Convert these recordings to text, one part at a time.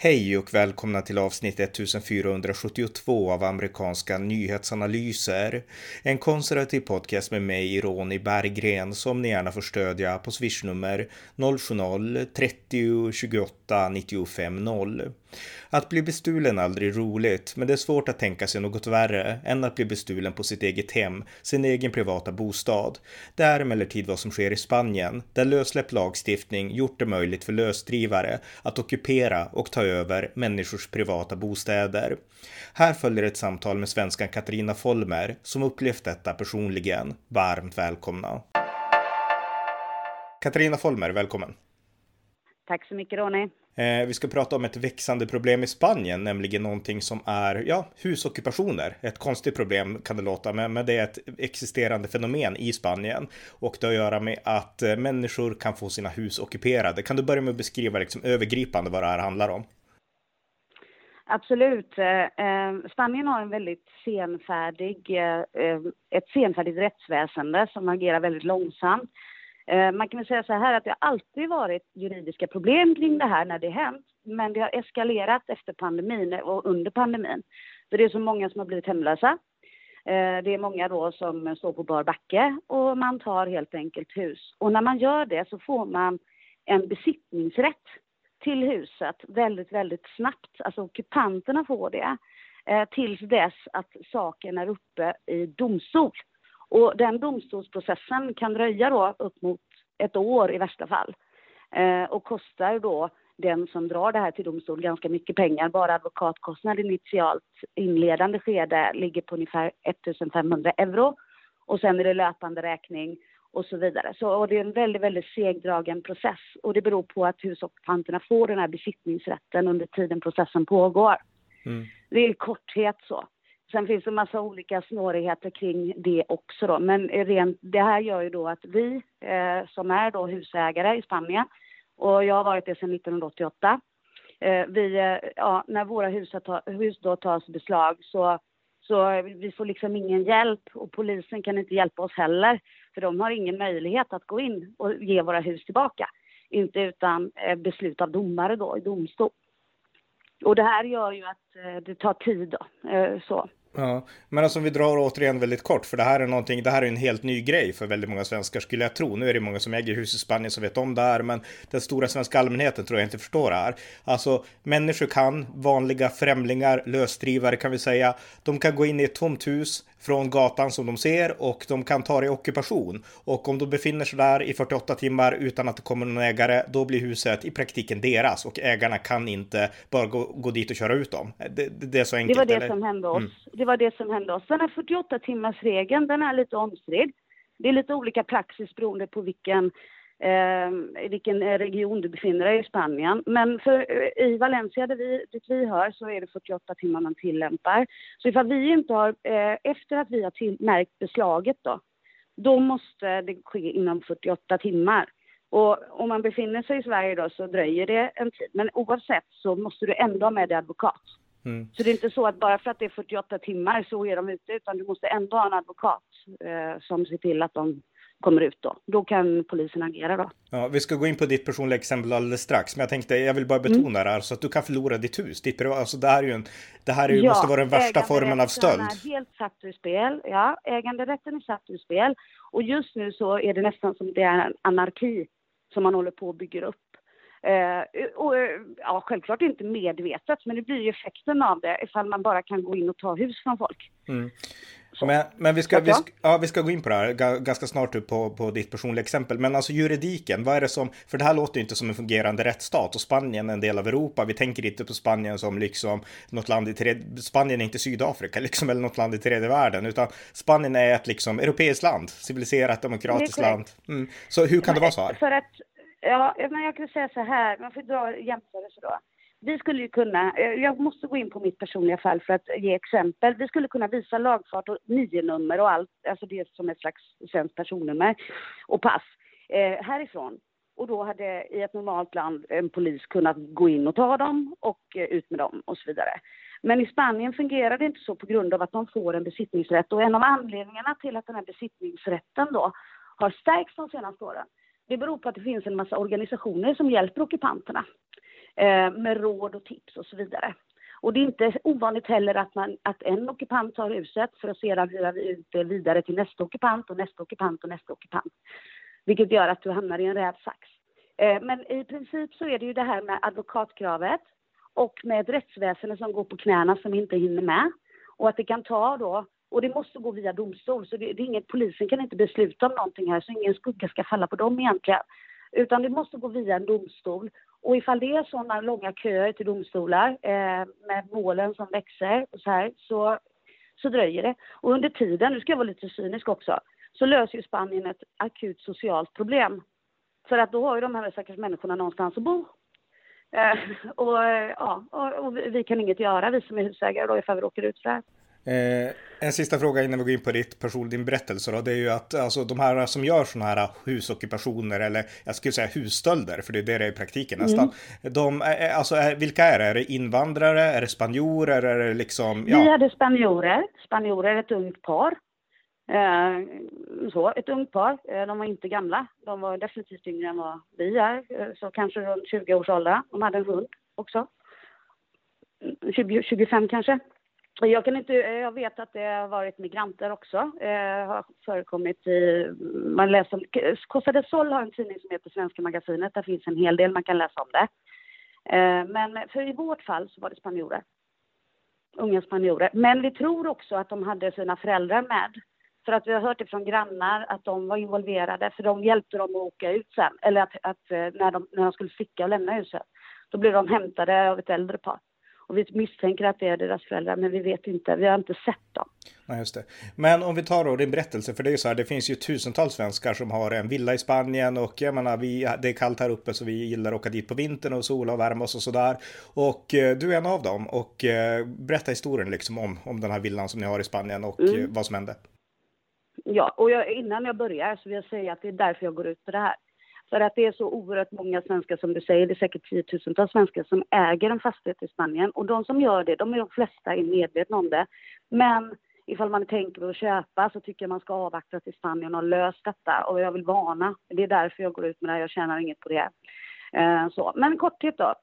Hej och välkomna till avsnitt 1472 av amerikanska nyhetsanalyser. En konservativ podcast med mig, Ronny Berggren, som ni gärna får stödja på swishnummer 070-30 28 95 0. Att bli bestulen är aldrig roligt, men det är svårt att tänka sig något värre än att bli bestulen på sitt eget hem, sin egen privata bostad. Det är emellertid vad som sker i Spanien, där lössläppt lagstiftning gjort det möjligt för lösdrivare att ockupera och ta över människors privata bostäder. Här följer ett samtal med svenskan Katarina Folmer som upplevt detta personligen. Varmt välkomna! Katarina Folmer, välkommen! Tack så mycket Ronny! Eh, vi ska prata om ett växande problem i Spanien, nämligen någonting som är ja, husockupationer. Ett konstigt problem kan det låta, men, men det är ett existerande fenomen i Spanien och det har att göra med att eh, människor kan få sina hus ockuperade. Kan du börja med att beskriva liksom, övergripande vad det här handlar om? Absolut. Eh, eh, Spanien har en väldigt senfärdig, eh, ett senfärdigt rättsväsende som agerar väldigt långsamt. Man kan väl säga så här att det har alltid varit juridiska problem kring det här när det hänt, men det har eskalerat efter pandemin och under pandemin. För det är så många som har blivit hemlösa. Det är många då som står på bar backe och man tar helt enkelt hus. Och när man gör det så får man en besittningsrätt till huset väldigt, väldigt snabbt. Alltså ockupanterna får det eh, tills dess att saken är uppe i domstol. Och den domstolsprocessen kan dröja då upp mot ett år i värsta fall eh, och kostar då den som drar det här till domstol ganska mycket pengar. Bara advokatkostnad initialt inledande skede ligger på ungefär 1500 euro och sen är det löpande räkning och så vidare. Så och det är en väldigt, väldigt segdragen process och det beror på att husockupanterna får den här besittningsrätten under tiden processen pågår. Mm. Det är i korthet så. Sen finns det en massa olika snårigheter kring det också då. Men rent, det här gör ju då att vi eh, som är då husägare i Spanien och jag har varit det sedan 1988. Eh, vi, eh, ja, när våra hus, hus då tas beslag så, så vi får liksom ingen hjälp och polisen kan inte hjälpa oss heller. För de har ingen möjlighet att gå in och ge våra hus tillbaka. Inte utan eh, beslut av domare då i domstol. Och det här gör ju att eh, det tar tid då. Eh, så. Ja, men alltså om vi drar återigen väldigt kort, för det här är någonting, det här är en helt ny grej för väldigt många svenskar skulle jag tro. Nu är det många som äger hus i Spanien som vet om det här, men den stora svenska allmänheten tror jag inte förstår det här. Alltså, människor kan, vanliga främlingar, lösdrivare kan vi säga, de kan gå in i ett tomt hus, från gatan som de ser och de kan ta det i ockupation. Och om de befinner sig där i 48 timmar utan att det kommer någon ägare, då blir huset i praktiken deras och ägarna kan inte bara gå, gå dit och köra ut dem. Det, det, det är så enkelt. Det var det eller? som hände oss. Mm. Det var det som hände oss. Den här 48 timmars regeln, den är lite omstridd. Det är lite olika praxis beroende på vilken eh, i vilken region du befinner dig i Spanien. Men för, eh, i Valencia, där vi, dit vi hör, så är det 48 timmar man tillämpar. Så ifall vi inte har, eh, efter att vi har till, märkt beslaget då, då måste det ske inom 48 timmar. Och om man befinner sig i Sverige då så dröjer det en tid. Men oavsett så måste du ändå ha med dig advokat. Mm. Så det är inte så att bara för att det är 48 timmar så är de ute, utan du måste ändå ha en advokat eh, som ser till att de kommer ut då. Då kan polisen agera då. Ja, vi ska gå in på ditt personliga exempel alldeles strax, men jag tänkte jag vill bara betona mm. det här så att du kan förlora ditt hus. Ditt, alltså det här är ju en, det här är ju, ja, måste vara den värsta formen av stöld. är helt satt ur spel. Ja, äganderätten är satt ur spel och just nu så är det nästan som det är en anarki som man håller på att bygga upp. Eh, och, ja, självklart inte medvetet, men det blir ju effekten av det ifall man bara kan gå in och ta hus från folk. Mm. Men, men vi, ska, vi, ska, ja, vi ska gå in på det här ganska snart på, på ditt personliga exempel. Men alltså juridiken, vad är det som, för det här låter ju inte som en fungerande rättsstat och Spanien är en del av Europa. Vi tänker inte på Spanien som liksom något land i tredje, Spanien är inte Sydafrika liksom eller något land i tredje världen, utan Spanien är ett liksom europeiskt land, civiliserat, demokratiskt land. Mm. Så hur kan det vara så här? För att, ja, men jag kan säga så här, man får dra jämförelse då vi skulle ju kunna, eh, jag måste gå in på mitt personliga fall för att ge exempel. Vi skulle kunna visa lagfart och nio-nummer och allt, alltså det som ett slags svenskt personnummer och pass eh, härifrån. Och då hade i ett normalt land en polis kunnat gå in och ta dem och eh, ut med dem och så vidare. Men i Spanien fungerar det inte så på grund av att de får en besittningsrätt och en av anledningarna till att den här besittningsrätten då har stärkts de senaste åren, det beror på att det finns en massa organisationer som hjälper ockupanterna eh, med råd och tips och så vidare. Och det är inte ovanligt heller att, man, att en ockupant tar huset för att sedan hyra ut det vidare till nästa ockupant och nästa ockupant och nästa ockupant. Vilket gör att du hamnar i en rävsax. Eh, men i princip så är det ju det här med advokatkravet och med ett rättsväsende som går på knäna som inte hinner med. Och att det kan ta då, och det måste gå via domstol, så det, det är inget, polisen kan inte besluta om någonting här, så ingen skugga ska falla på dem egentligen. Utan det måste gå via en domstol. Och ifall det är sådana långa köer till domstolar eh, med målen som växer och så här, så, så dröjer det. Och under tiden, nu ska jag vara lite cynisk också, så löser ju Spanien ett akut socialt problem. För att då har ju de här stackars människorna någonstans att bo. Eh, och, ja, och, och, vi kan inget göra, vi som är husägare då, ifall vi råkar ut för det här. Eh, en sista fråga innan vi går in på ditt person, din berättelse då, det är ju att alltså, de här som gör sådana här husockupationer eller jag skulle säga husstölder, för det är det det är i praktiken nästan. Mm. De, alltså, vilka är det? Är det invandrare? Är det spanjorer? Är det liksom, ja. Vi hade spanjorer, spanjorer, ett ungt par. Eh, så, ett ungt par. Eh, de var inte gamla. De var definitivt yngre än vad vi är, eh, så kanske runt 20 års ålder. De hade en hund också. 20, 25 kanske. Jag, kan inte, jag vet att det har varit migranter också. Eh, har förekommit i, man läser om, Costa del Sol har en tidning som heter Svenska Magasinet. Där finns en hel del man kan läsa om det. Eh, men för i vårt fall så var det spanjorer. Unga spanjorer. Men vi tror också att de hade sina föräldrar med. För att vi har hört det från grannar att de var involverade, för de hjälpte dem att åka ut sen. Eller att, att eh, när, de, när de skulle sticka och lämna huset, då blev de hämtade av ett äldre par. Och vi misstänker att det är deras föräldrar, men vi vet inte. Vi har inte sett dem. Nej, just det. Men om vi tar då din berättelse, för det är ju så här, det finns ju tusentals svenskar som har en villa i Spanien och jag menar, vi, det är kallt här uppe så vi gillar att åka dit på vintern och sola och värma oss och sådär. Och eh, du är en av dem och eh, berätta historien liksom om, om den här villan som ni har i Spanien och mm. Eh, vad som hände. Ja, och jag, innan jag börjar så vill jag säga att det är därför jag går ut på det här. För att det är så oerhört många svenskar som du säger, det är säkert tiotusentals svenskar som äger en fastighet i Spanien. Och de som gör det, de är de flesta är medvetna om det. Men ifall man tänker på att köpa så tycker jag man ska avvakta till Spanien har löst detta. Och jag vill varna, det är därför jag går ut med det här, jag tjänar inget på det. Eh, så. Men korthet då.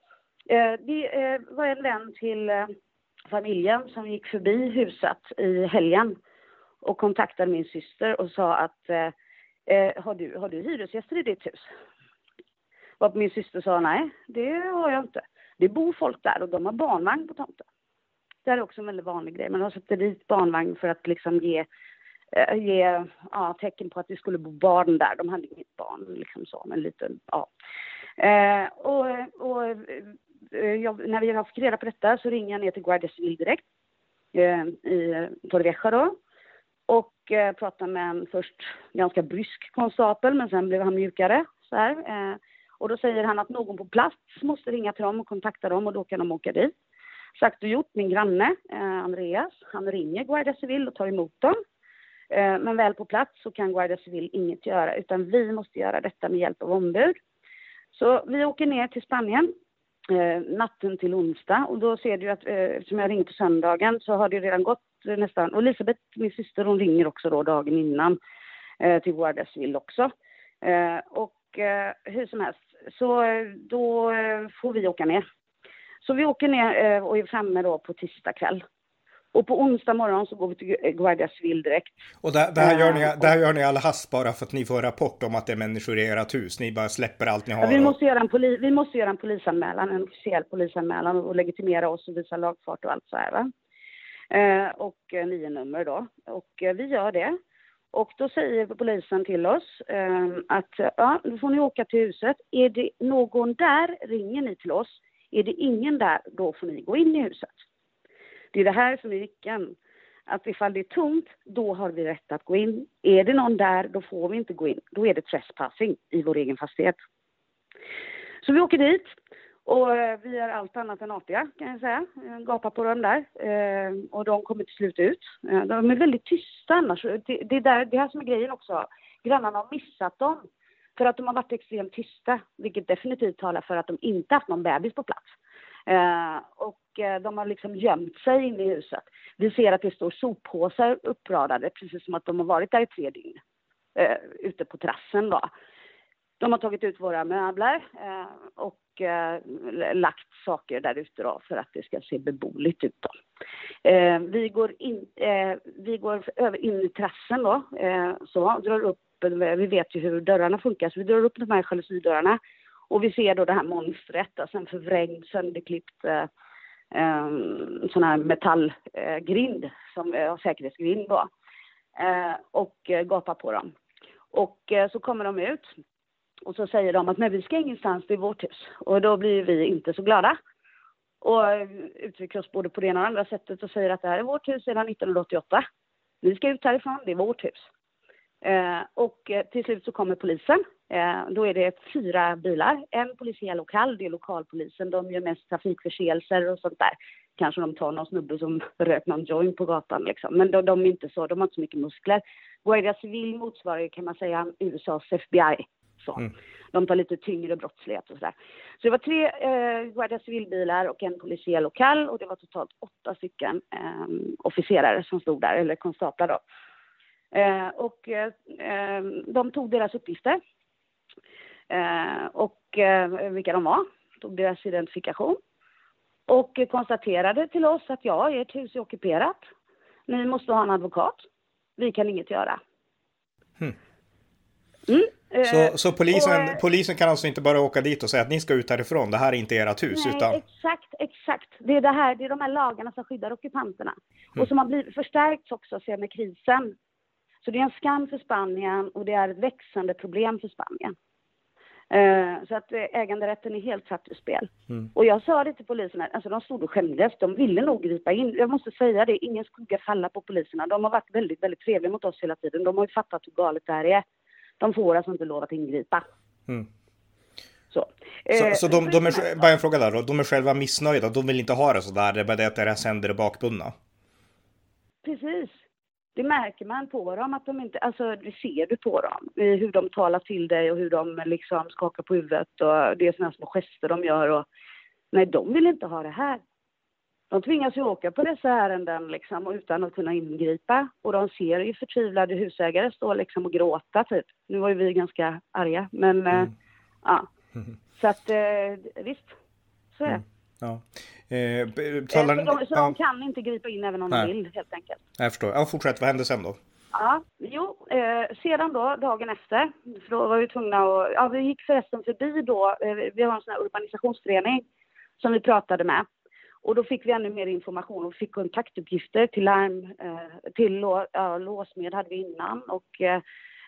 Eh, eh det eh, var en vän till eh, familjen som gick förbi huset i helgen och kontaktade min syster och sa att eh, eh, har, du, har du hyresgäster i ditt hus? Och min syster sa nej, det har jag inte. Det bor folk där och de har barnvagn på tomten. Det är också en väldigt vanlig grej. Man har satt dit barnvagn för att liksom ge, eh, ge ja, tecken på att det skulle bo barn där. De hade inget barn liksom så, men lite, ja. Eh, och, och eh, jag, när vi har fått reda på detta så ringer jag ner till Guardia Civil direkt eh, i Torrevieja då och eh, pratade med en först ganska brysk konstapel, men sen blev han mjukare. Så här. Eh, och då säger han att någon på plats måste ringa till dem och kontakta dem och då kan de åka dit. Sagt och gjort, min granne eh, Andreas, han ringer Guardia Civil och tar emot dem. Eh, men väl på plats så kan Guardia Civil inget göra, utan vi måste göra detta med hjälp av ombud. Så vi åker ner till Spanien eh, natten till onsdag och då ser du att eh, eftersom jag ringde på söndagen så har det redan gått nästan. Och Elisabeth, min syster, hon ringer också då dagen innan eh, till Guardasville också. Eh, och eh, hur som helst, så eh, då eh, får vi åka ner. Så vi åker ner eh, och är framme då på tisdag kväll. Och på onsdag morgon så går vi till Guardiasville direkt. Och det, det, här gör ni, det här gör ni alla hast bara för att ni får rapport om att det är människor i ert hus. Ni bara släpper allt ni har. Ja, vi, måste göra en poli, vi måste göra en polisanmälan, en officiell polisanmälan och legitimera oss och visa lagfart och allt så här. Va? Eh, och eh, nio nummer då. Och eh, vi gör det. Och då säger polisen till oss ehm, att ja, nu får ni åka till huset. Är det någon där ringer ni till oss. Är det ingen där, då får ni gå in i huset. Det är det här som är nyckeln. Att ifall det är tomt, då har vi rätt att gå in. Är det någon där, då får vi inte gå in. Då är det trespassing i vår egen fastighet. Så vi åker dit och eh, vi är allt annat än artiga kan jag säga. Gapar på dem där. Eh, och de kommer till slut ut. Eh, de är väldigt tysta annars. Det, det, är där, det här som är grejen också. Grannarna har missat dem. För att de har varit extremt tysta. Vilket definitivt talar för att de inte haft någon bebis på plats. och de har liksom gömt sig inne i huset. Vi ser att det står soppåsar uppradade precis som att de har varit där i tre dygn. ute på terrassen då. De har tagit ut våra möbler eh, och eh, lagt saker där ute då för att det ska se beboeligt ut. Då. Eh, vi, går in, eh, vi går över in i terrassen då, eh, så, drar upp, vi vet ju hur dörrarna funkar, så vi drar upp de här jalusidörrarna och vi ser då det här monstret, alltså en förvrängd, sönderklippt eh, eh, sån här metallgrind, som eh, säkerhetsgrind då, eh, och eh, gapar på dem. Och så kommer de ut och så säger de att nej, vi ska ingenstans, det är vårt hus. Och då blir vi inte så glada. Och eh, uttrycker oss både på det ena och andra sättet och säger att det här är vårt hus sedan 1988. Vi ska ut härifrån, det är vårt hus. Eh, och eh, till slut så kommer polisen. Eh, då är det fyra bilar, en polis är lokal, det är lokalpolisen. De gör mest trafikförseelser och sånt där. Kanske de tar någon snubbe som rökt någon joint på gatan liksom. Men de, de, är inte så, de har inte så mycket muskler. Guardia Civil motsvarar kan man säga USAs FBI. Så. Mm. De tar lite tyngre brottslighet och sådär. Så det var tre eh, Guardia civilbilar och en polisiell lokal och det var totalt åtta stycken eh, officerare som stod där, eller konstaplar då. Eh, och eh, de tog deras uppgifter eh, och eh, vilka de var, tog deras identifikation och konstaterade till oss att ja, ert hus är ockuperat. Ni måste ha en advokat. Vi kan inget göra. Hmm. Mm. Så, eh, så polisen, och, polisen kan alltså inte bara åka dit och säga att ni ska ut härifrån, det här är inte ert hus? Nej, utan... exakt, exakt. Det är, det, här, det är de här lagarna som skyddar ockupanterna. Mm. Och som har blivit förstärkts också sen med krisen. Så det är en skam för Spanien och det är ett växande problem för Spanien. Uh, så att äganderätten är helt satt ur spel. Mm. Och jag sa det till poliserna, alltså de stod och skämdes, de ville nog gripa in. Jag måste säga det, ingen skugga falla på poliserna. De har varit väldigt, väldigt trevliga mot oss hela tiden. De har ju fattat hur galet det här är de får alltså inte lov att ingripa. Mm. Så, så, eh, så de, de är, bara en fråga där då, de är själva missnöjda, de vill inte ha det så där, det är bara det att deras händer är bakbundna? Precis. Det märker man på dem, att de inte, alltså det ser du på dem, hur de talar till dig och hur de liksom skakar på huvudet och det är sådana små gester de gör och nej, de vill inte ha det här. De tvingas ju åka på dessa ärenden liksom, utan att kunna ingripa. Och de ser ju förtvivlade husägare stå liksom och gråta typ. Nu var ju vi ganska arga, men eh, mm. ja. Så att eh, visst, så är det. Mm. Ja. Eh, talar... så de, så de kan inte gripa in även om de vill helt enkelt. Jag förstår. Ja, fortsätt. Vad hände sen då? Ja, jo, eh, sedan då, dagen efter, för då var vi tvungna att, ja vi gick förresten förbi då, eh, vi har en sån här urbanisationsförening som vi pratade med. Och då fick vi ännu mer information och fick kontaktuppgifter till larm, eh, till ja, låsmed hade vi innan och eh,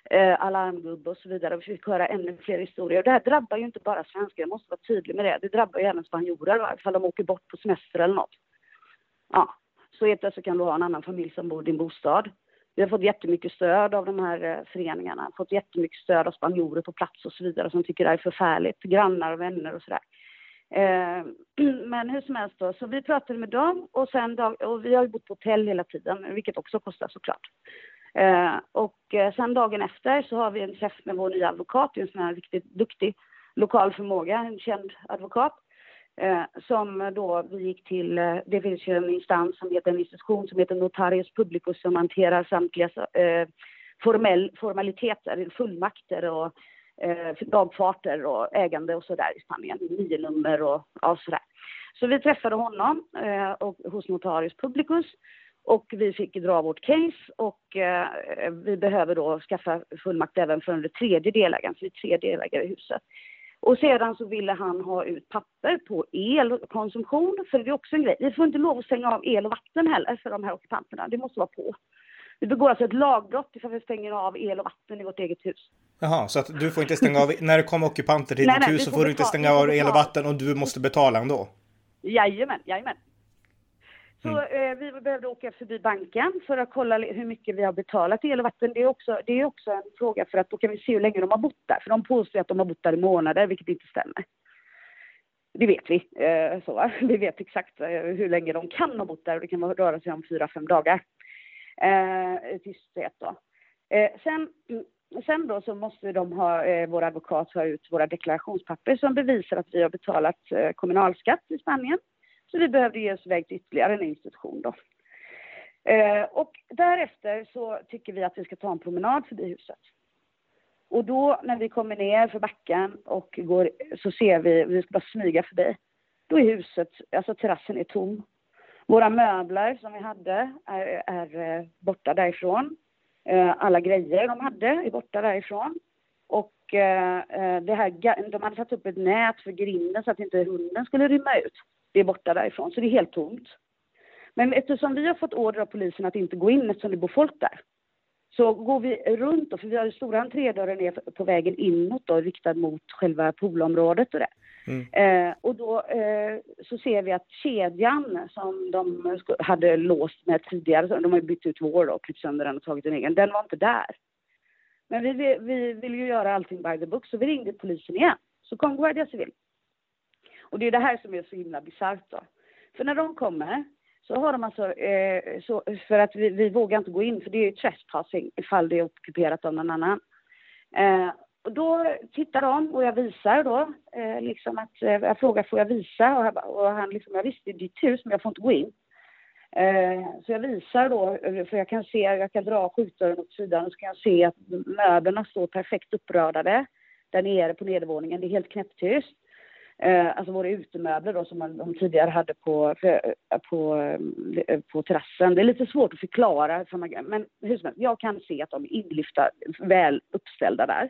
eh alarmgubbe och så vidare. Vi fick höra ännu fler historier. Och det här drabbar ju inte bara svenskar, jag måste vara tydlig med det. Det drabbar ju även spanjorer, ifall de åker bort på semester eller något. Ja, så helt plötsligt kan du ha en annan familj som bor i din bostad. Vi har fått jättemycket stöd av de här eh, föreningarna, fått jättemycket stöd av spanjorer på plats och så vidare som tycker det här är förfärligt, grannar och vänner och sådär. Eh, men hur som helst då, så vi pratade med dem och sen dag, och vi har ju bott på hotell hela tiden, vilket också kostar såklart. Eh, och eh, sen dagen efter så har vi en träff med vår nya advokat, en sån här riktigt duktig lokal förmåga, en känd advokat. Eh, som då vi gick till, eh, det finns ju en instans som heter en institution som heter Notarius Publicus som hanterar samtliga eh, formell, formaliteter, fullmakter och eh, dagfarter och ägande och sådär i Spanien, nio nummer och ja, sådär. Så vi träffade honom eh, och, hos Notarius Publicus och vi fick dra vårt case och eh, vi behöver då skaffa fullmakt även för den tredje delägaren, för vi är tre delägare i huset. Och sedan så ville han ha ut papper på elkonsumtion, för det är också en grej. Vi får inte lov att stänga av el och vatten heller för de här ockupanterna, det måste vara på. Vi begår alltså ett lagbrott ifall vi stänger av el och vatten i vårt eget hus. Jaha, så att du får inte stänga av, när det kommer ockupanter till nej, ditt nej, hus så får du inte stänga av el och vatten och du måste betala ändå? Jajamän, jajamän. Så mm. eh, vi behövde åka förbi banken för att kolla hur mycket vi har betalat el och vatten. Det är, också, det är också en fråga för att då kan vi se hur länge de har bott där. För de påstår att de har bott där i månader, vilket inte stämmer. Det vet vi. Eh, så. Vi vet exakt eh, hur länge de kan ha bott där och det kan röra sig om fyra, fem dagar eh, tysthet då. Eh, sen, sen då så måste de ha, eh, vår advokat ha ut våra deklarationspapper som bevisar att vi har betalat eh, kommunalskatt i Spanien. Så vi behövde ge oss iväg till ytterligare en institution då. Eh, och därefter så tycker vi att vi ska ta en promenad förbi huset. Och då när vi kommer ner för backen och går så ser vi, vi ska bara smyga förbi. Då är huset, alltså terrassen är tom. Våra möbler som vi hade är, är eh, borta därifrån. Eh, alla grejer de hade är borta därifrån. Och eh, eh det här, de hade satt upp ett nät för grinden så att inte hunden skulle rymma ut. Det är borta därifrån, så det är helt tomt. Men eftersom vi har fått order av polisen att inte gå in eftersom det bor folk där, så går vi runt, då, för vi har stora entrédörren ner på vägen inåt då, riktad mot själva poolområdet och det. Mm. Eh, och då eh, så ser vi att kedjan som de hade låst med tidigare, de har bytt ut vår och klippt sönder den och tagit en egen, den var inte där. Men vi, vi, vi vill ju göra allting by the book, så vi ringde polisen igen. Så kom Guardia Civil. Och det är det här som är så himla bisarrt då. För när de kommer så har de alltså, eh, så, för att vi, vi, vågar inte gå in för det är ju trespassing ifall det är ockuperat av någon annan. Eh, och då tittar de och jag visar då, eh, liksom att, eh, jag frågar får jag visa? Och, jag, och han liksom, jag visste det är ditt hus men jag får inte gå in. Eh, så jag visar då, för jag kan se, jag kan dra skjutdörren åt sidan och så kan jag se att möblerna står perfekt uppradade där nere på nedervåningen. Det är helt knäpptyst. Eh, alltså våra utemöbler då som man, de tidigare hade på, för, på, eh, på terrassen. Det är lite svårt att förklara, men hur som helst, jag kan se att de är inlyfta, väl uppställda där.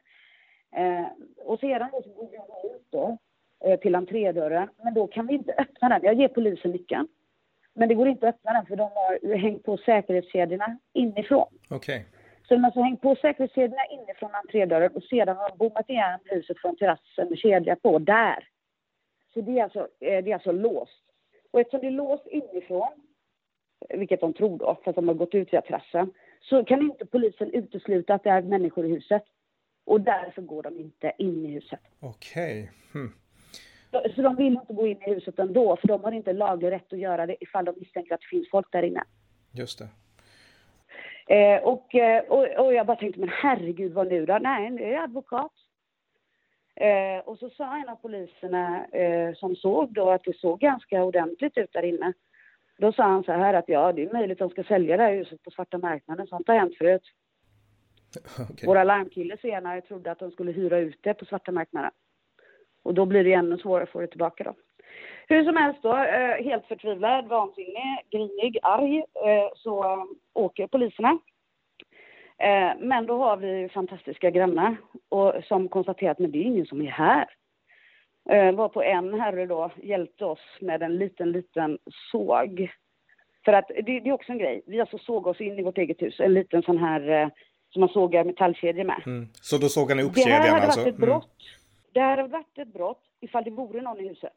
Eh, och sedan så går jag ut då eh, till entrédörren, men då kan vi inte öppna den. Jag ger polisen nyckeln. Men det går inte att öppna den för de har hängt på säkerhetskedjorna inifrån. Okay. Så de har alltså hängt på säkerhetskedjorna inifrån entrédörren och sedan har de bommat igen huset från terrassen med kedja på där. Så det är alltså, eh, det är alltså låst. Och eftersom det är låst inifrån, vilket de tror då, för att de har gått ut via terrassen, så kan inte polisen utesluta att det är människor i huset. Och därför går de inte in i huset. Okej. Okay. Hmm. Så, de vill inte gå in i huset ändå, för de har inte laglig rätt att göra det ifall de misstänker att det finns folk där inne. Just det. Eh, och, eh, och, och, jag bara tänkte, men herregud vad nu då? Nej, det är advokat. Eh, och så sa en av poliserna eh, som såg då att det såg ganska ordentligt ut där inne. Då sa han så här att ja, det är möjligt att de ska sälja det här huset på svarta marknaden. Sånt har hänt förut. Okay. Våra larmkille senare trodde att de skulle hyra ut det på svarta marknaden. Och då blir det ännu svårare att få det tillbaka då. Hur som helst då, eh, helt förtvivlad, vansinnig, grinig, arg, eh, så åker poliserna Eh, men då har vi fantastiska grannar och som konstaterar att det är ingen som är här. Eh, var på en herre då hjälpte oss med en liten, liten såg. För att det, det är också en grej. Vi alltså såg oss in i vårt eget hus, en liten sån här eh, som man sågar metallkedjor med. Mm. Så då såg han ihop kedjan alltså? Det här hade alltså. varit ett brott. Mm. Det här hade varit ett brott ifall det vore någon i huset.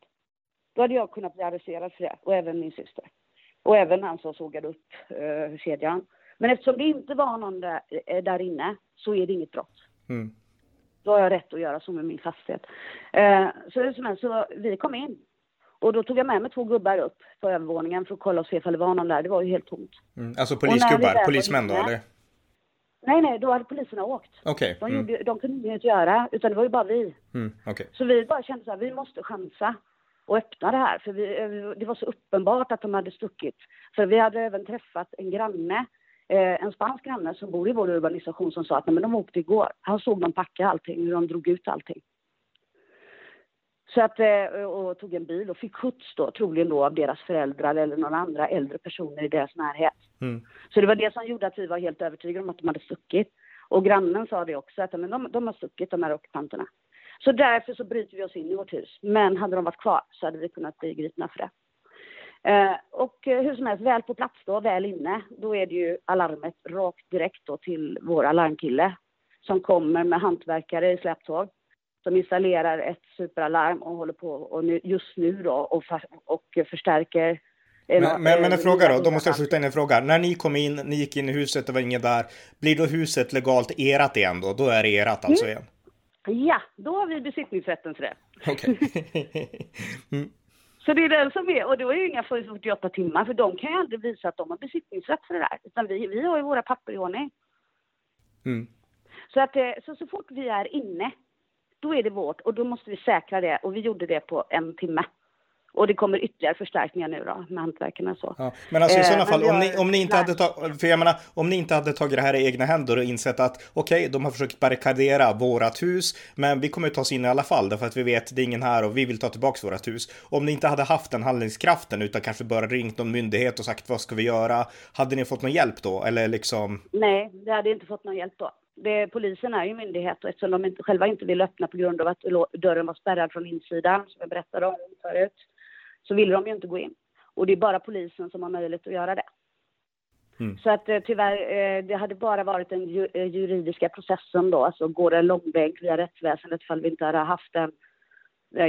Då hade jag kunnat bli arresterad för det och även min syster. Och även han som sågade upp uh, kedjan. Men eftersom det inte var någon där, eh, där inne så är det inget brott. Mm. Då har jag rätt att göra så med min fastighet. Eh, så, så, så vi kom in. Och då tog jag med mig två gubbar upp på övervåningen för att kolla och se ifall det var någon där. Det var ju helt tomt. Mm. Alltså polisgubbar? Polismän då eller? Nej, nej, då hade poliserna åkt. Okay. De, mm. de kunde inget göra, utan det var ju bara vi. Mm. Okay. Så vi bara kände så här, vi måste chansa och öppna det här. För vi, eh, det var så uppenbart att de hade stuckit. För vi hade även träffat en granne eh, en spansk granne som bor i vår urbanisation som sa att Nej, men de åkte igår. Han såg dem packa allting, hur de drog ut allting. Så att, eh, och tog en bil och fick skjuts då, troligen då av deras föräldrar eller några andra äldre personer i deras närhet. Mm. Så det var det som gjorde att vi var helt övertygade om att de hade stuckit. Och grannen sa det också, att men de, de har stuckit de här ockupanterna. Så därför så bryter vi oss in i vårt hus. Men hade de varit kvar så hade vi kunnat bli gripna för det. Eh, och eh, hur som helst, väl på plats då, väl inne, då är det ju alarmet rakt direkt då till vår alarmkille som kommer med hantverkare i släptåg som installerar ett superalarm och håller på och nu, just nu då och, och förstärker men, men, men en fråga då, då måste jag skjuta in en fråga. När ni kom in, ni gick in i huset, det var ingen där. Blir då huset legalt erat igen då? Då är det erat alltså mm. igen? Ja, då har vi besittningsrätten för det. Okej. Okay. mm. Så det är den som är, och det var ju inga 48 timmar, för de kan ju aldrig visa att de har besittningsrätt för det där. Utan vi, vi har ju våra papper i ordning. Mm. Så, att, eh, så, så fort vi är inne, då är det vårt och då måste vi säkra det. Och vi gjorde det på en timme. Och det kommer ytterligare förstärkningar nu då med hantverkarna så. Ja, men alltså i sådana fall, om ni, om ni inte hade tagit, för jag menar, om ni inte hade tagit det här i egna händer och insett att okej, okay, de har försökt barrikadera vårat hus, men vi kommer ta oss in i alla fall därför att vi vet det är ingen här och vi vill ta tillbaka vårat hus. Om ni inte hade haft den handlingskraften utan kanske bara ringt någon myndighet och sagt vad ska vi göra? Hade ni fått någon hjälp då? Eller liksom? Nej, det hade inte fått någon hjälp då. Det, polisen är ju myndighet och eftersom de inte, själva inte vill öppna på grund av att dörren var spärrad från insidan, som jag berättade om förut, så ville de ju inte gå in. Och det är bara polisen som har möjlighet att göra det. Mm. Så att eh, tyvärr, eh, det hade bara varit den eh, juridiska processen då, alltså går det en lång väg via rättsväsendet ifall vi inte hade haft den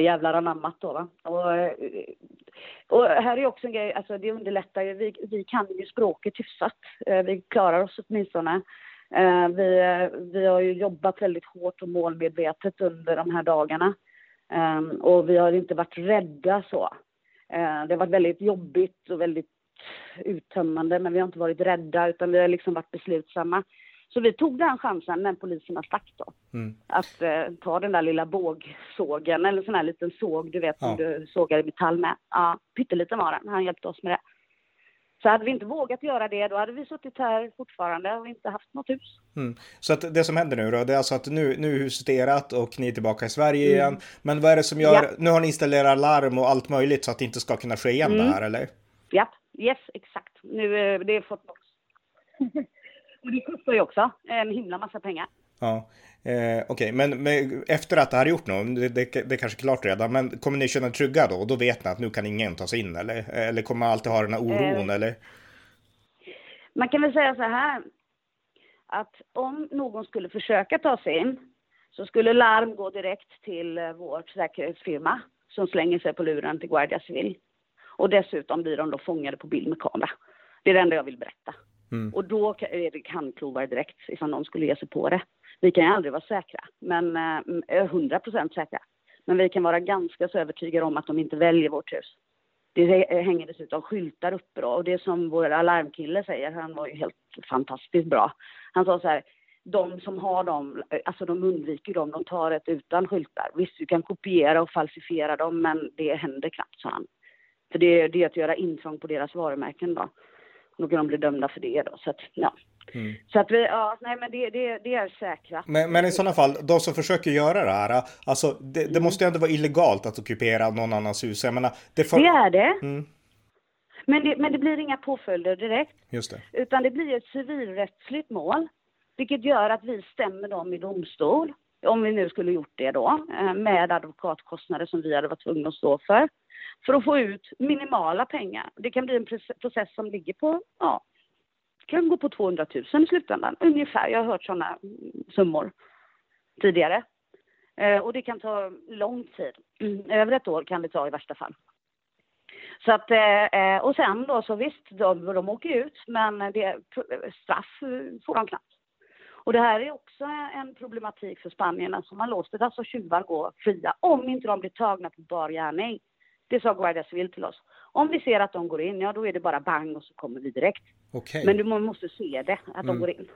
jävlar anammat då va. Och, och här är också en grej, alltså det underlättar ju, vi, vi kan ju språket hyfsat. Vi klarar oss åtminstone. Vi, vi har ju jobbat väldigt hårt och målmedvetet under de här dagarna. Och vi har inte varit rädda så. Eh, det har varit väldigt jobbigt och väldigt uttömmande, men vi har inte varit rädda utan vi har liksom varit beslutsamma. Så vi tog den chansen när polisen har sagt då. Mm. Att eh, ta den där lilla bågsågen, eller sån här liten såg, du vet, ja. som du sågar i metall med. Ja, pytteliten var den. Han hjälpte oss med det. Så hade vi inte vågat göra det, då hade vi suttit här fortfarande och inte haft något hus. Mm. Så att det som händer nu då, det är alltså att nu, nu är huset erat och ni är tillbaka i Sverige mm. igen. Men vad är det som gör, ja. nu har ni installerat larm och allt möjligt så att det inte ska kunna ske igen mm. det här eller? Ja, yes, exakt. Nu, eh, det är fått Och det kostar ju också en himla massa pengar. Ja, eh, okej, okay. men, men, efter att det här är gjort nu, det, det, det är kanske klart redan, men kommer ni känna trygga då? Och då vet ni att nu kan ingen ta sig in eller? Eller kommer man alltid ha den här oron eh, eller? Man kan väl säga så här, att om någon skulle försöka ta sig in så skulle larm gå direkt till eh, vår säkerhetsfirma som slänger sig på luren till Guardia Civil. Och dessutom blir de då fångade på bild med kamera. Det är det enda jag vill berätta. Mm. Och då är det handklovar direkt ifall någon skulle ge sig på det. Vi kan ju aldrig vara säkra, men eh, mm, 100 procent säkra. Men vi kan vara ganska så övertygade om att de inte väljer vårt hus. Det eh, hänger dessutom skyltar uppe då, och det som vår alarmkille säger, han var ju helt fantastiskt bra. Han sa så här, de som har dem, eh, alltså de undviker dem, de tar ett utan skyltar. Visst, du kan kopiera och falsifiera dem, men det händer knappt, sa han. För det, det är att göra intrång på deras varumärken då. Kan de bli dömda för det då, så att, ja. Mm. Så att vi, ja, nej men det, det, det är säkra. Men, men i sådana fall, de som försöker göra det här, alltså det, det mm. måste ju ändå vara illegalt att ockupera någon annans hus. Jag menar, det, får... det är det. Mm. Men det. Men det blir inga påföljder direkt. Just det. Utan det blir ett civilrättsligt mål. Vilket gör att vi stämmer dem i domstol. Om vi nu skulle gjort det då. Eh, med advokatkostnader som vi hade varit tvungna att stå för. För att få ut minimala pengar. Det kan bli en process som ligger på, ja, kan gå på 200 000 i slutändan, ungefär. Jag har hört sådana summor tidigare. Eh, och det kan ta lång tid. Mm, över ett år kan det ta i värsta fall. Så att, eh, eh, och sen då så visst, de, de åker ut, men det, straff får de knappt. Och det här är också en problematik för Spanien, alltså man låter alltså tjuvar gå fria om inte de blir tagna på bar gärning. Det sa Guardia Civil till oss. Om vi ser att de går in, ja då är det bara bang och så kommer vi direkt. Okay. Men du måste se det, att de mm. går in.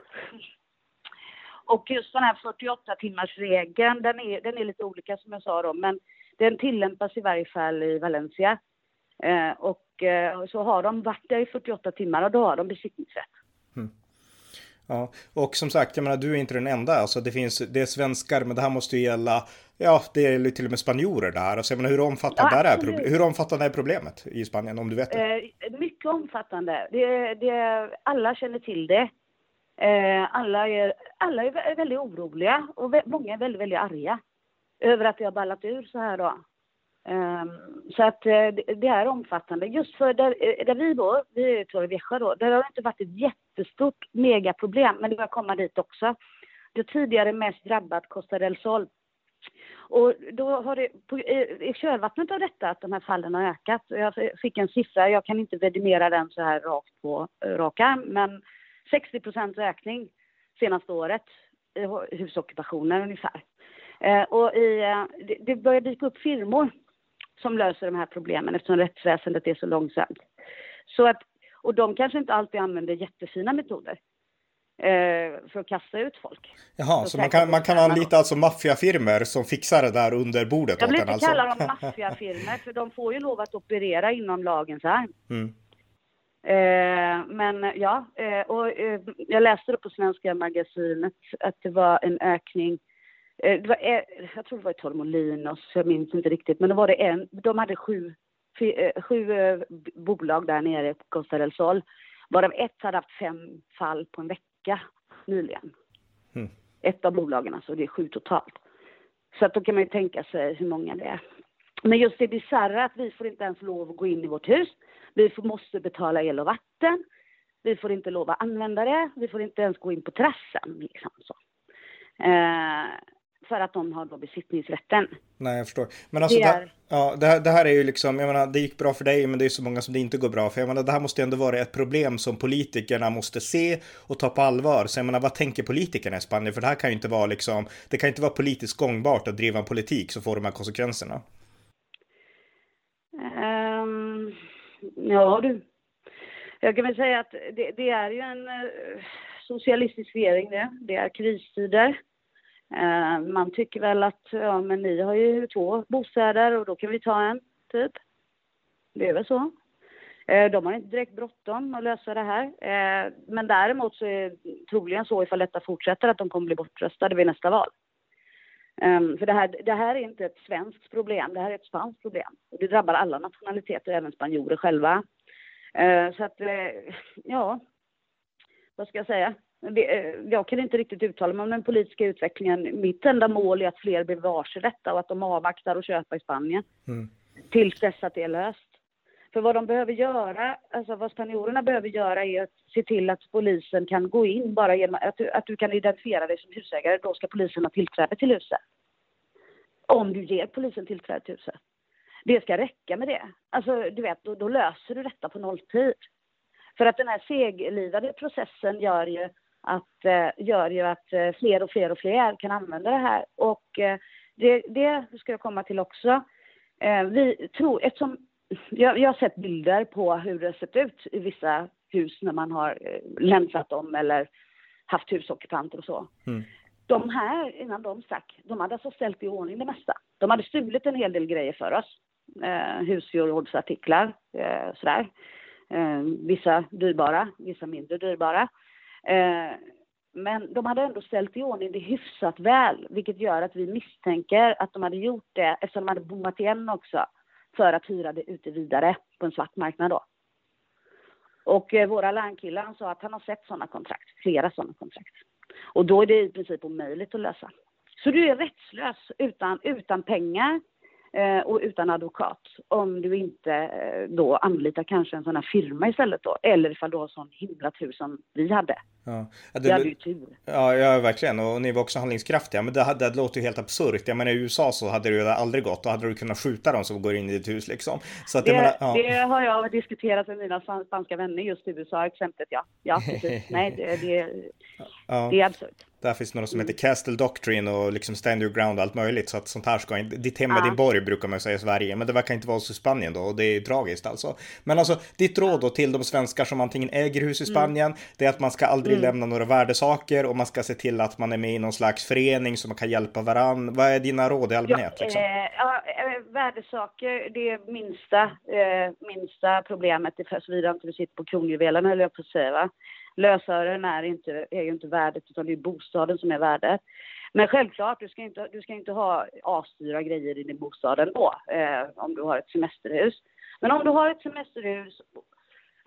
Och just den här 48 timmars regeln, den är, den är lite olika som jag sa då, men den tillämpas i varje fall i Valencia. Eh, och eh, så har de varit där i 48 timmar och då har de besittningsrätt. Mm. Ja, och som sagt, jag menar, du är inte den enda. Alltså, det finns, det är svenskar, men det här måste ju gälla, ja, det är till och med spanjorer där. Alltså, jag menar, hur omfattande, ja, är, hur omfattande är problemet i Spanien, om du vet det? Eh, mycket omfattande. Det, det, alla känner till det. Eh, alla, är, alla är väldigt oroliga och många är väldigt, väldigt arga över att det har ballat ur så här då. Um, så att uh, det är omfattande. Just för där, eh, där vi bor, vi är Torrevieja då, där har det inte varit ett jättestort megaproblem, men det börjar komma dit också. Det tidigare mest drabbat Costa del Sol. Och då har det, på, i kölvattnet av detta, att de här fallen har ökat. Jag fick en siffra, jag kan inte vidimera den så här rakt på rak arm, men 60 procents ökning senaste året i husockupationer ungefär. Eh, och i, eh, det, det börjar dyka upp firmor som löser de här problemen eftersom rättsväsendet är så långsamt. Så att, och de kanske inte alltid använder jättefina metoder. eh, för att kasta ut folk. Jaha, så, så man kan, man kan anlita alltså maffiafirmor som fixar det där under bordet Jag vill inte alltså. kalla dem maffiafirmor, för de får ju lov att operera inom lagens arm. Mm. Eh, men ja, eh, och eh, jag läste det på Svenska magasinet att det var en ökning. Eh, det var, jag tror det var i Tormolinos, jag minns inte riktigt, men då var det en, de hade sju, eh, sju eh, bolag där nere på Costa del Sol, varav ett hade haft fem fall på en vecka nyligen. Mm. Ett av bolagen alltså, det är sju totalt. Så att då kan man ju tänka sig hur många det är. Men just det bisarra att vi får inte ens lov att gå in i vårt hus. Vi måste betala el och vatten. Vi får inte lov att använda det. Vi får inte ens gå in på terrassen. Liksom så. Eh, för att de har då besittningsrätten. Nej, jag förstår. Men alltså, det, är... det, ja, det, här, det här är ju liksom, jag menar, det gick bra för dig, men det är så många som det inte går bra för. Jag menar, det här måste ju ändå vara ett problem som politikerna måste se och ta på allvar. Så jag menar, vad tänker politikerna i Spanien? För det här kan ju inte vara liksom, det kan inte vara politiskt gångbart att driva en politik som får de här konsekvenserna. Um, ja du, jag kan väl säga att det, det är ju en uh, socialistisk regering det. Det är kristider. Eh, man tycker väl att, ja men ni har ju två bostäder och då kan vi ta en, typ. Det är väl så. Eh, de har inte direkt bråttom att lösa det här. Eh, men däremot så är det troligen så ifall detta fortsätter att de kommer bli bortröstade vid nästa val. Um, för det här, det här är inte ett svenskt problem, det här är ett spanskt problem. Det drabbar alla nationaliteter, även spanjorer själva. Uh, så att, uh, ja, vad ska jag säga? Det, uh, jag kan inte riktigt uttala mig om den politiska utvecklingen. Mitt enda mål är att fler blir varse detta och att de avvaktar och köpa i Spanien. Mm. Tills dess att det är löst. För vad de behöver göra, alltså vad spanjorerna behöver göra är att se till att polisen kan gå in bara genom att du, att du kan identifiera dig som husägare. Då ska polisen ha tillträde till huset. Om du ger polisen tillträde till huset. Det ska räcka med det. Alltså, du vet, då, då löser du detta på nolltid. För att den här seglivade processen gör ju att, eh, gör ju att eh, fler och fler och fler kan använda det här. Och eh, det, det ska jag komma till också. Vi tror, eftersom jag, jag har sett bilder på hur det sett ut i vissa hus när man har länsat dem eller haft husockupanter och så. Mm. De här, innan de stack, de hade alltså ställt i ordning det mesta. De hade stulit en hel del grejer för oss. Eh, husgerådsartiklar, eh, sådär. Eh, vissa dyrbara, vissa mindre dyrbara. Eh, men de hade ändå ställt i ordning det hyfsat väl, vilket gör att vi misstänker att de hade gjort det eftersom de hade bommat igen också för att hyra det ute vidare på en svart marknad då. Och eh, våra larmkillar sa att han har sett sådana kontrakt, flera sådana kontrakt. Och då är det i princip omöjligt att lösa. Så du är rättslös utan, utan pengar eh, och utan advokat om du inte eh, då anlitar kanske en sån här firma istället då. Eller ifall du har sån himla tur som vi hade. Ja. Ja, det, vi hade ju tur. Ja, ja, verkligen. Och ni var också handlingskraftiga. Men det, det låter ju helt absurt. Jag menar i USA så hade det ju aldrig gått. Då hade du kunnat skjuta dem som går in i ditt hus liksom. Så att det, menar, ja. det har jag diskuterat med mina spanska vänner just i USA-exemplet. Ja, ja precis. Nej, det, det, ja. det är absurt. Där finns något som heter Castle Doctrine och liksom Stand Your Ground och allt möjligt. Så att sånt här ska inte... Ditt hem är din borg brukar man säga i Sverige. Men det verkar inte vara så i Spanien då och det är tragiskt alltså. Men alltså ditt råd då till de svenskar som antingen äger hus i mm. Spanien. Mm. Det är att man ska aldrig mm. lämna några värdesaker och man ska se till att man är med i någon slags förening så man kan hjälpa varann. Vad är dina råd i allmänhet? Ja, liksom? eh, ja eh, värdesaker, det är minsta, eh, minsta problemet, såvida inte du sitter på kronjuvelen höll jag på att säga. Lösören är, inte, är ju inte värdet utan det är bostaden som är värdet. Men självklart, du ska inte, du ska inte ha asdyra grejer i din bostad ändå eh, om du har ett semesterhus. Men om du har ett semesterhus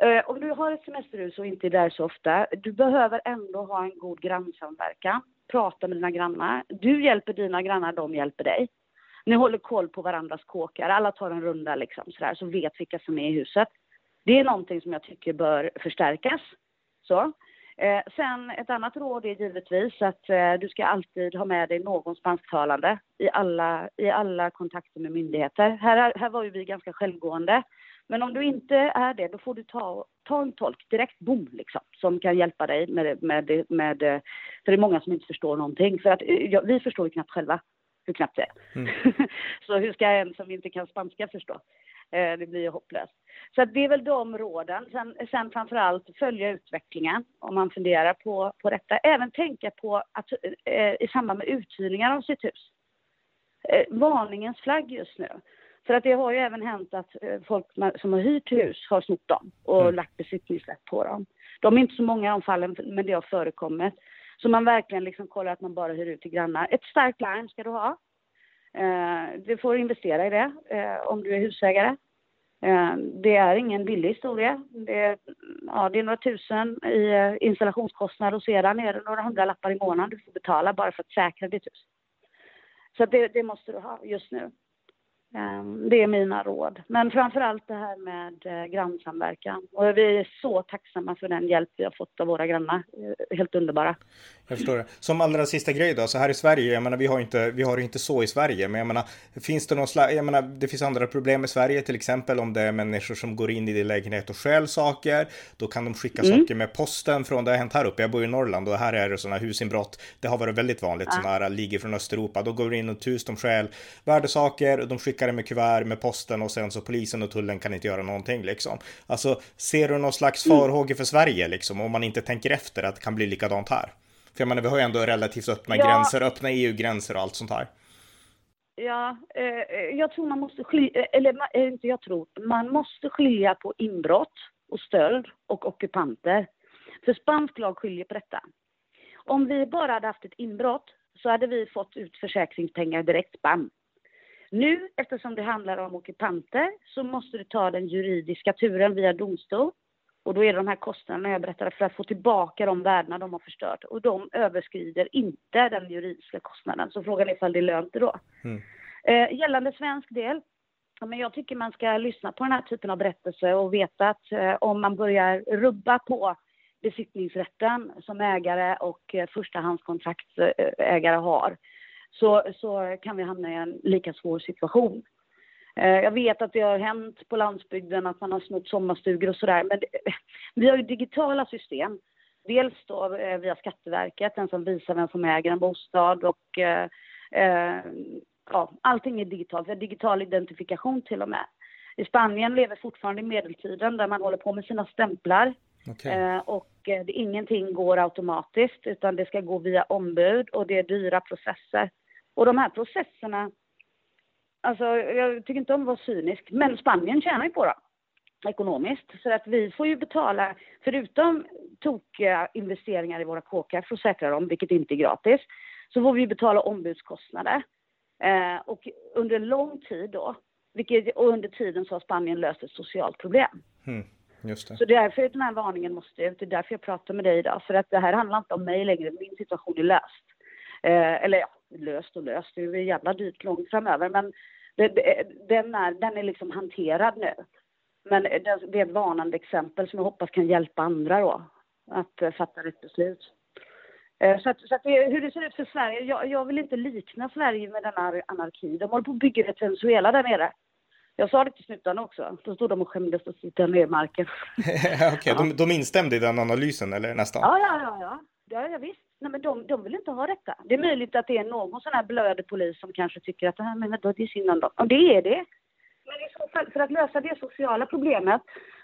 eh, om du har ett semesterhus och inte är där så ofta, du behöver ändå ha en god grannsamverkan. Prata med dina grannar. Du hjälper dina grannar, de hjälper dig. Ni håller koll på varandras kåkar. Alla tar en runda liksom sådär, så vet vilka som är i huset. Det är någonting som jag tycker bör förstärkas. Så. Eh, sen ett annat råd är givetvis att eh, du ska alltid ha med dig någon spansktalande i alla, i alla kontakter med myndigheter. Här, här var ju vi ganska självgående. Men om du inte är det, då får du ta, ta en tolk direkt, bom, liksom, som kan hjälpa dig med, med, med, för det är många som inte förstår någonting. För att ja, vi förstår ju knappt själva hur knappt det är. Mm. så hur ska en som inte kan spanska förstå? Eh, det blir ju hopplöst. Så det är väl de råden. Sen, sen framför allt följa utvecklingen om man funderar på, på detta. Även tänka på att eh, i samband med uthyrningar av sitt hus. Eh, varningens flagg just nu. För att det har ju även hänt att eh, folk som har hyrt hus har snott dem och mm. lagt besittningsrätt på dem. De är inte så många de fallen, men det har förekommit. Så man verkligen liksom kollar att man bara hyr ut till grannar. Ett starkt larm ska du ha. Eh, du får investera i det eh, om du är husägare. Eh, det är ingen billig historia. Det är, ja, det är några tusen i eh, installationskostnad och sedan är det några hundralappar i månaden du får betala bara för att säkra ditt hus. Så det, det måste du ha just nu. Ehm, det är mina råd. Men framför allt det här med eh, grannsamverkan. Och vi är så tacksamma för den hjälp vi har fått av våra grannar. Eh, helt underbara. Jag förstår det. Som allra sista grej då, så här i Sverige, jag menar vi har inte, vi har inte så i Sverige, men jag menar, finns det någon slags, jag menar, det finns andra problem i Sverige, till exempel om det är människor som går in i din lägenhet och stjäl saker, då kan de skicka mm. saker med posten från, det har hänt här uppe, jag bor i Norrland och här är det sådana husinbrott, det har varit väldigt vanligt, ja. sådana här ligger från Östeuropa, då går in och hus, de stjäl värdesaker, de skickar det med kuvert med posten och sen så polisen och tullen kan inte göra någonting liksom. Alltså, ser du någon slags mm. farhågor för Sverige liksom, om man inte tänker efter att det kan bli likadant här? För jag menar, vi har ju ändå relativt öppna ja. gränser, öppna EU-gränser och allt sånt här. Ja, eh, jag tror man måste skilja, eller eh, inte jag tror, man måste skilja på inbrott och stöld och ockupanter. För spansk lag skiljer på detta. Om vi bara hade haft ett inbrott så hade vi fått ut försäkringspengar direkt, bam. Nu, eftersom det handlar om ockupanter, så måste du ta den juridiska turen via domstol. Och då är det de här kostnaderna jag berättade för att få tillbaka de värdena de har förstört. Och de överskrider inte den juridiska kostnaden. Så frågan är ifall det är lönt då. Mm. Eh, gällande svensk del, ja, men jag tycker man ska lyssna på den här typen av berättelse och veta att eh, om man börjar rubba på besittningsrätten som ägare och eh, förstahandskontraktägare har, så, så kan vi hamna i en lika svår situation. Eh, jag vet att det har hänt på landsbygden att man har snott sommarstugor och sådär, men det, vi har ju digitala system. Dels då eh, via Skatteverket, den som visar vem som äger en bostad och eh, eh, ja, allting är digitalt. Vi har digital identifikation till och med. I Spanien lever fortfarande i medeltiden där man håller på med sina stämplar. Okay. Eh, och det, ingenting går automatiskt utan det ska gå via ombud och det är dyra processer. Och de här processerna Alltså, jag tycker inte om att vara cynisk, men Spanien tjänar ju på det ekonomiskt. Så att vi får ju betala, förutom tokiga investeringar i våra kåkar för att säkra dem, vilket inte är gratis, så får vi betala ombudskostnader. Eh, och under lång tid då, vilket, och under tiden så har Spanien löst ett socialt problem. Mm, just det. Så därför den här varningen måste ut, det är därför jag pratar med dig idag. För att det här handlar inte om mig längre, min situation är löst. Eh, eller ja, löst och löst, det är jävla dyrt långt framöver, men det, det, den, är, den är liksom hanterad nu. Men det, det är ett varnande exempel som jag hoppas kan hjälpa andra då att eh, fatta rätt beslut. Eh, så att, så att det, hur det ser ut för Sverige, jag, jag, vill inte likna Sverige med denna anarki. De håller på att bygga ett Venezuela där nere. Jag sa det till snuttarna också. Då stod de och skämdes och sitta ner i marken. Okej, okay, ja. de, de instämde i den analysen eller nästan? Ja, ja, ja. ja. ja, ja visst nej men de, de vill inte ha detta. Det är möjligt att det är någon sån här blödig polis som kanske tycker att ah, men då, det är synd om dem. Och det är det. Men i så fall, för att lösa det sociala problemet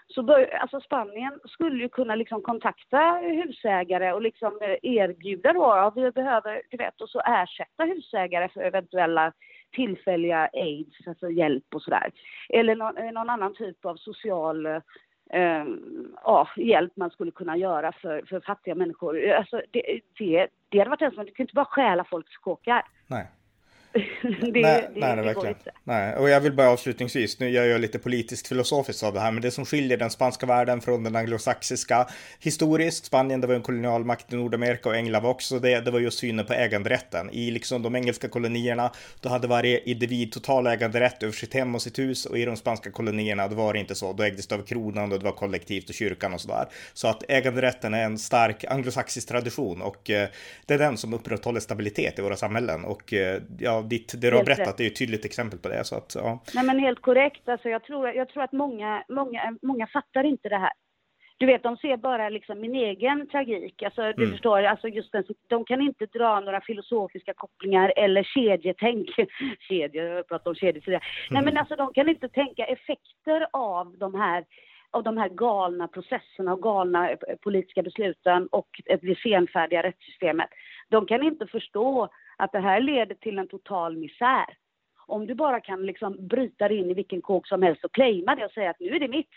så bör, alltså Spanien skulle ju kunna liksom kontakta husägare och liksom eh, erbjuda då, ja, vi behöver, du vet, och så ersätta husägare för eventuella tillfälliga aids, alltså hjälp och sådär. Eller någon, eh, någon annan typ av social eh, ja, hjälp man skulle kunna göra för, för fattiga människor. Alltså, det, det, det hade varit en som, du kan inte bara stjäla folks kåkar. Nej. det, nej, det, nej, det verkligen. Nej, och jag vill bara avslutningsvis, nu gör jag lite politiskt filosofiskt av det här, men det som skiljer den spanska världen från den anglosaxiska historiskt, Spanien det var en kolonialmakt i Nordamerika och England var också det, det var just synen på äganderätten. I liksom de engelska kolonierna, då hade varje individ total äganderätt över sitt hem och sitt hus och i de spanska kolonierna, då var det inte så, då ägdes det av kronan och det var kollektivt och kyrkan och sådär. Så att äganderätten är en stark anglosaxisk tradition och eh, det är den som upprätthåller stabilitet i våra samhällen och eh, ja, ditt, det du har berättat rätt. är ett tydligt exempel på det. Så att, ja. Nej men helt korrekt. Alltså, jag, tror, jag tror att många, många, många fattar inte det här. du vet, de ser bara liksom min egen tragik. Alltså, du Mm. förstår, alltså just den, de kan inte dra några filosofiska kopplingar eller kedjetänk. Kedjor, jag pratar om kedjor tidigare. Nej, men alltså de kan inte tänka effekter av de här av de här galna processerna och galna eh, politiska besluten och det senfärdiga rättssystemet. De kan inte förstå att det här leder till en total misär. Om du bara kan liksom bryta dig in i vilken kåk som helst och claima det och säga att nu är det mitt.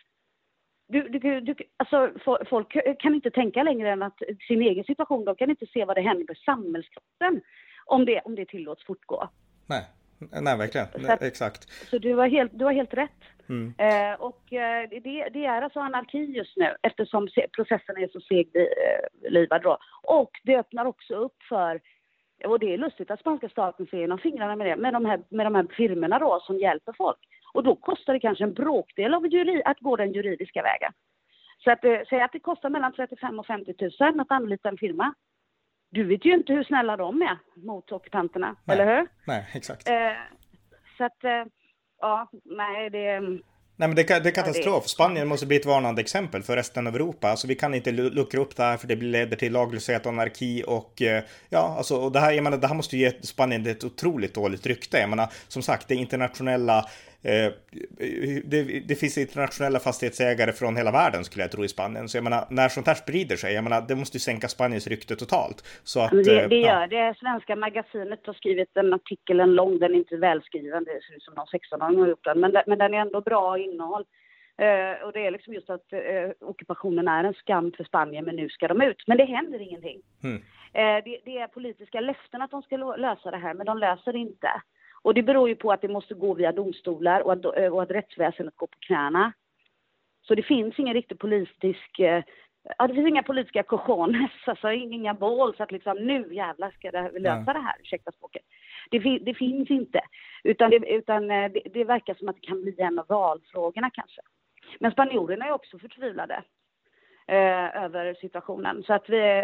Du, du, du, alltså, fo- folk kan inte tänka längre än att sin egen situation, de kan inte se vad det händer med samhällskroppen om det, om det tillåts fortgå. Nej, nej verkligen. Så Exakt. Så du har helt, du har helt rätt. Mm. Eh, och eh, det, det är alltså anarki just nu eftersom se- processen är så seglivad då. Och det öppnar också upp för, och det är lustigt att spanska staten ser genom fingrarna med det, med de här, med de här firmorna då som hjälper folk. Och då kostar det kanske en bråkdel av juri, att gå den juridiska vägen. Så att, eh, säg att det kostar mellan 35 och 50 000 att anlita en firma. Du vet ju inte hur snälla de är mot ockupanterna, Nej. eller hur? Nej, exakt. Eh, så att, eh, ja, nej det... Nej men det, det är katastrof. Spanien måste bli ett varnande exempel för resten av Europa. Alltså vi kan inte lu- luckra upp det här för det leder till laglöshet och anarki och eh, ja, alltså och det här, jag menar, det här måste ge Spanien ett otroligt dåligt rykte. Jag menar, som sagt, det internationella det, det finns internationella fastighetsägare från hela världen skulle jag tro i Spanien. Så jag menar, när sånt här sprider sig, jag menar, det måste ju sänka Spaniens rykte totalt. Så att, det, eh, det ja. gör det. Svenska magasinet har skrivit en artikel, en lång, den är inte välskriven, det ser ut som någon 16-åring har gjort den, men, men den är ändå bra innehåll. Eh, och det är liksom just att eh, ockupationen är en skam för Spanien, men nu ska de ut. Men det händer ingenting. Mm. Eh, det, det är politiska löften att de ska lösa det här, men de löser det inte. Och det beror ju på att det måste gå via domstolar och att, eh, och att rättsväsendet går på knäna. Så det finns ingen riktig politisk, eh, ja det finns inga politiska cojones, alltså inga så att liksom nu jävlar ska det, vi lösa Ja. det här, ursäkta språket. Det, fi- det finns inte, utan, det, utan eh, det, det verkar som att det kan bli en av valfrågorna kanske. Men spanjorerna är också förtvivlade eh, över situationen. Så att vi,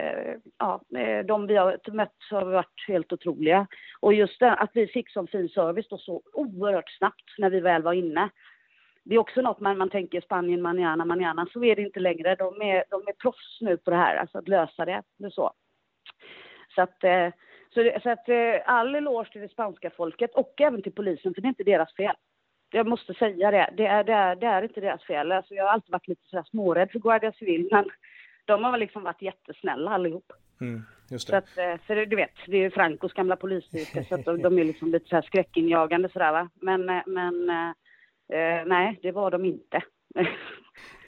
ja, eh, de vi har mött har varit helt otroliga. Och just det, att vi fick sån fin service då så oerhört snabbt när vi väl var inne. Det är också något man, man tänker Spanien, manana, manana. Så är det inte längre. De är, de är proffs nu på det här, alltså att lösa det. det så. Så att, eh, så, så att eh, all eloge till det spanska folket och även till polisen, för det är inte deras fel. Jag måste säga det. Det är, det är, det är inte deras fel. Alltså, jag har alltid varit lite sådär smårädd för Guardia Civil, men de har liksom varit jättesnälla allihop. Mm, just Så det. att, eh, för du vet, det är ju Francos gamla polisstyrka, så att de, de är liksom lite så här skräckinjagande sådär va. Men, eh, men eh, eh, nej, det var de inte.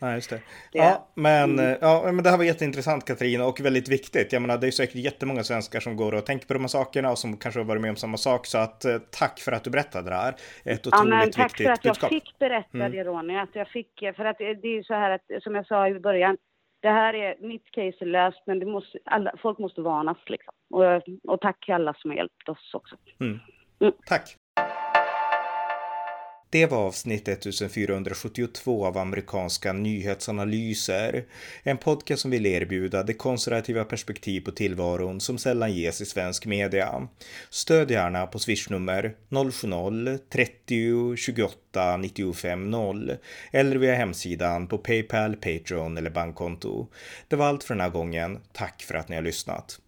Nej, just det. Det- Ja, men, Mm. eh, ja, men det här var jätteintressant Katarina och väldigt viktigt. Jag menar, det är säkert jättemånga svenskar som går och tänker på de här sakerna och som kanske har varit med om samma sak. Så att eh, tack för att du berättade det här. Ett Ja, otroligt men tack viktigt för att jag budskap. fick berätta Mm. det Ronny, att jag fick, för att det det är ju så här att, som jag sa i början, det här är, mitt case är löst, men det måste, alla, folk måste varnas liksom. Och, och tack till alla som har hjälpt oss också. Mm. Mm. Tack. Det var avsnitt 1472 av amerikanska nyhetsanalyser. En podcast som vill erbjuda det konservativa perspektiv på tillvaron som sällan ges i svensk media. Stöd gärna på swishnummer 070-30 28 95 0 eller via hemsidan på Paypal, Patreon eller bankkonto. Det var allt för den här gången. Tack för att ni har lyssnat.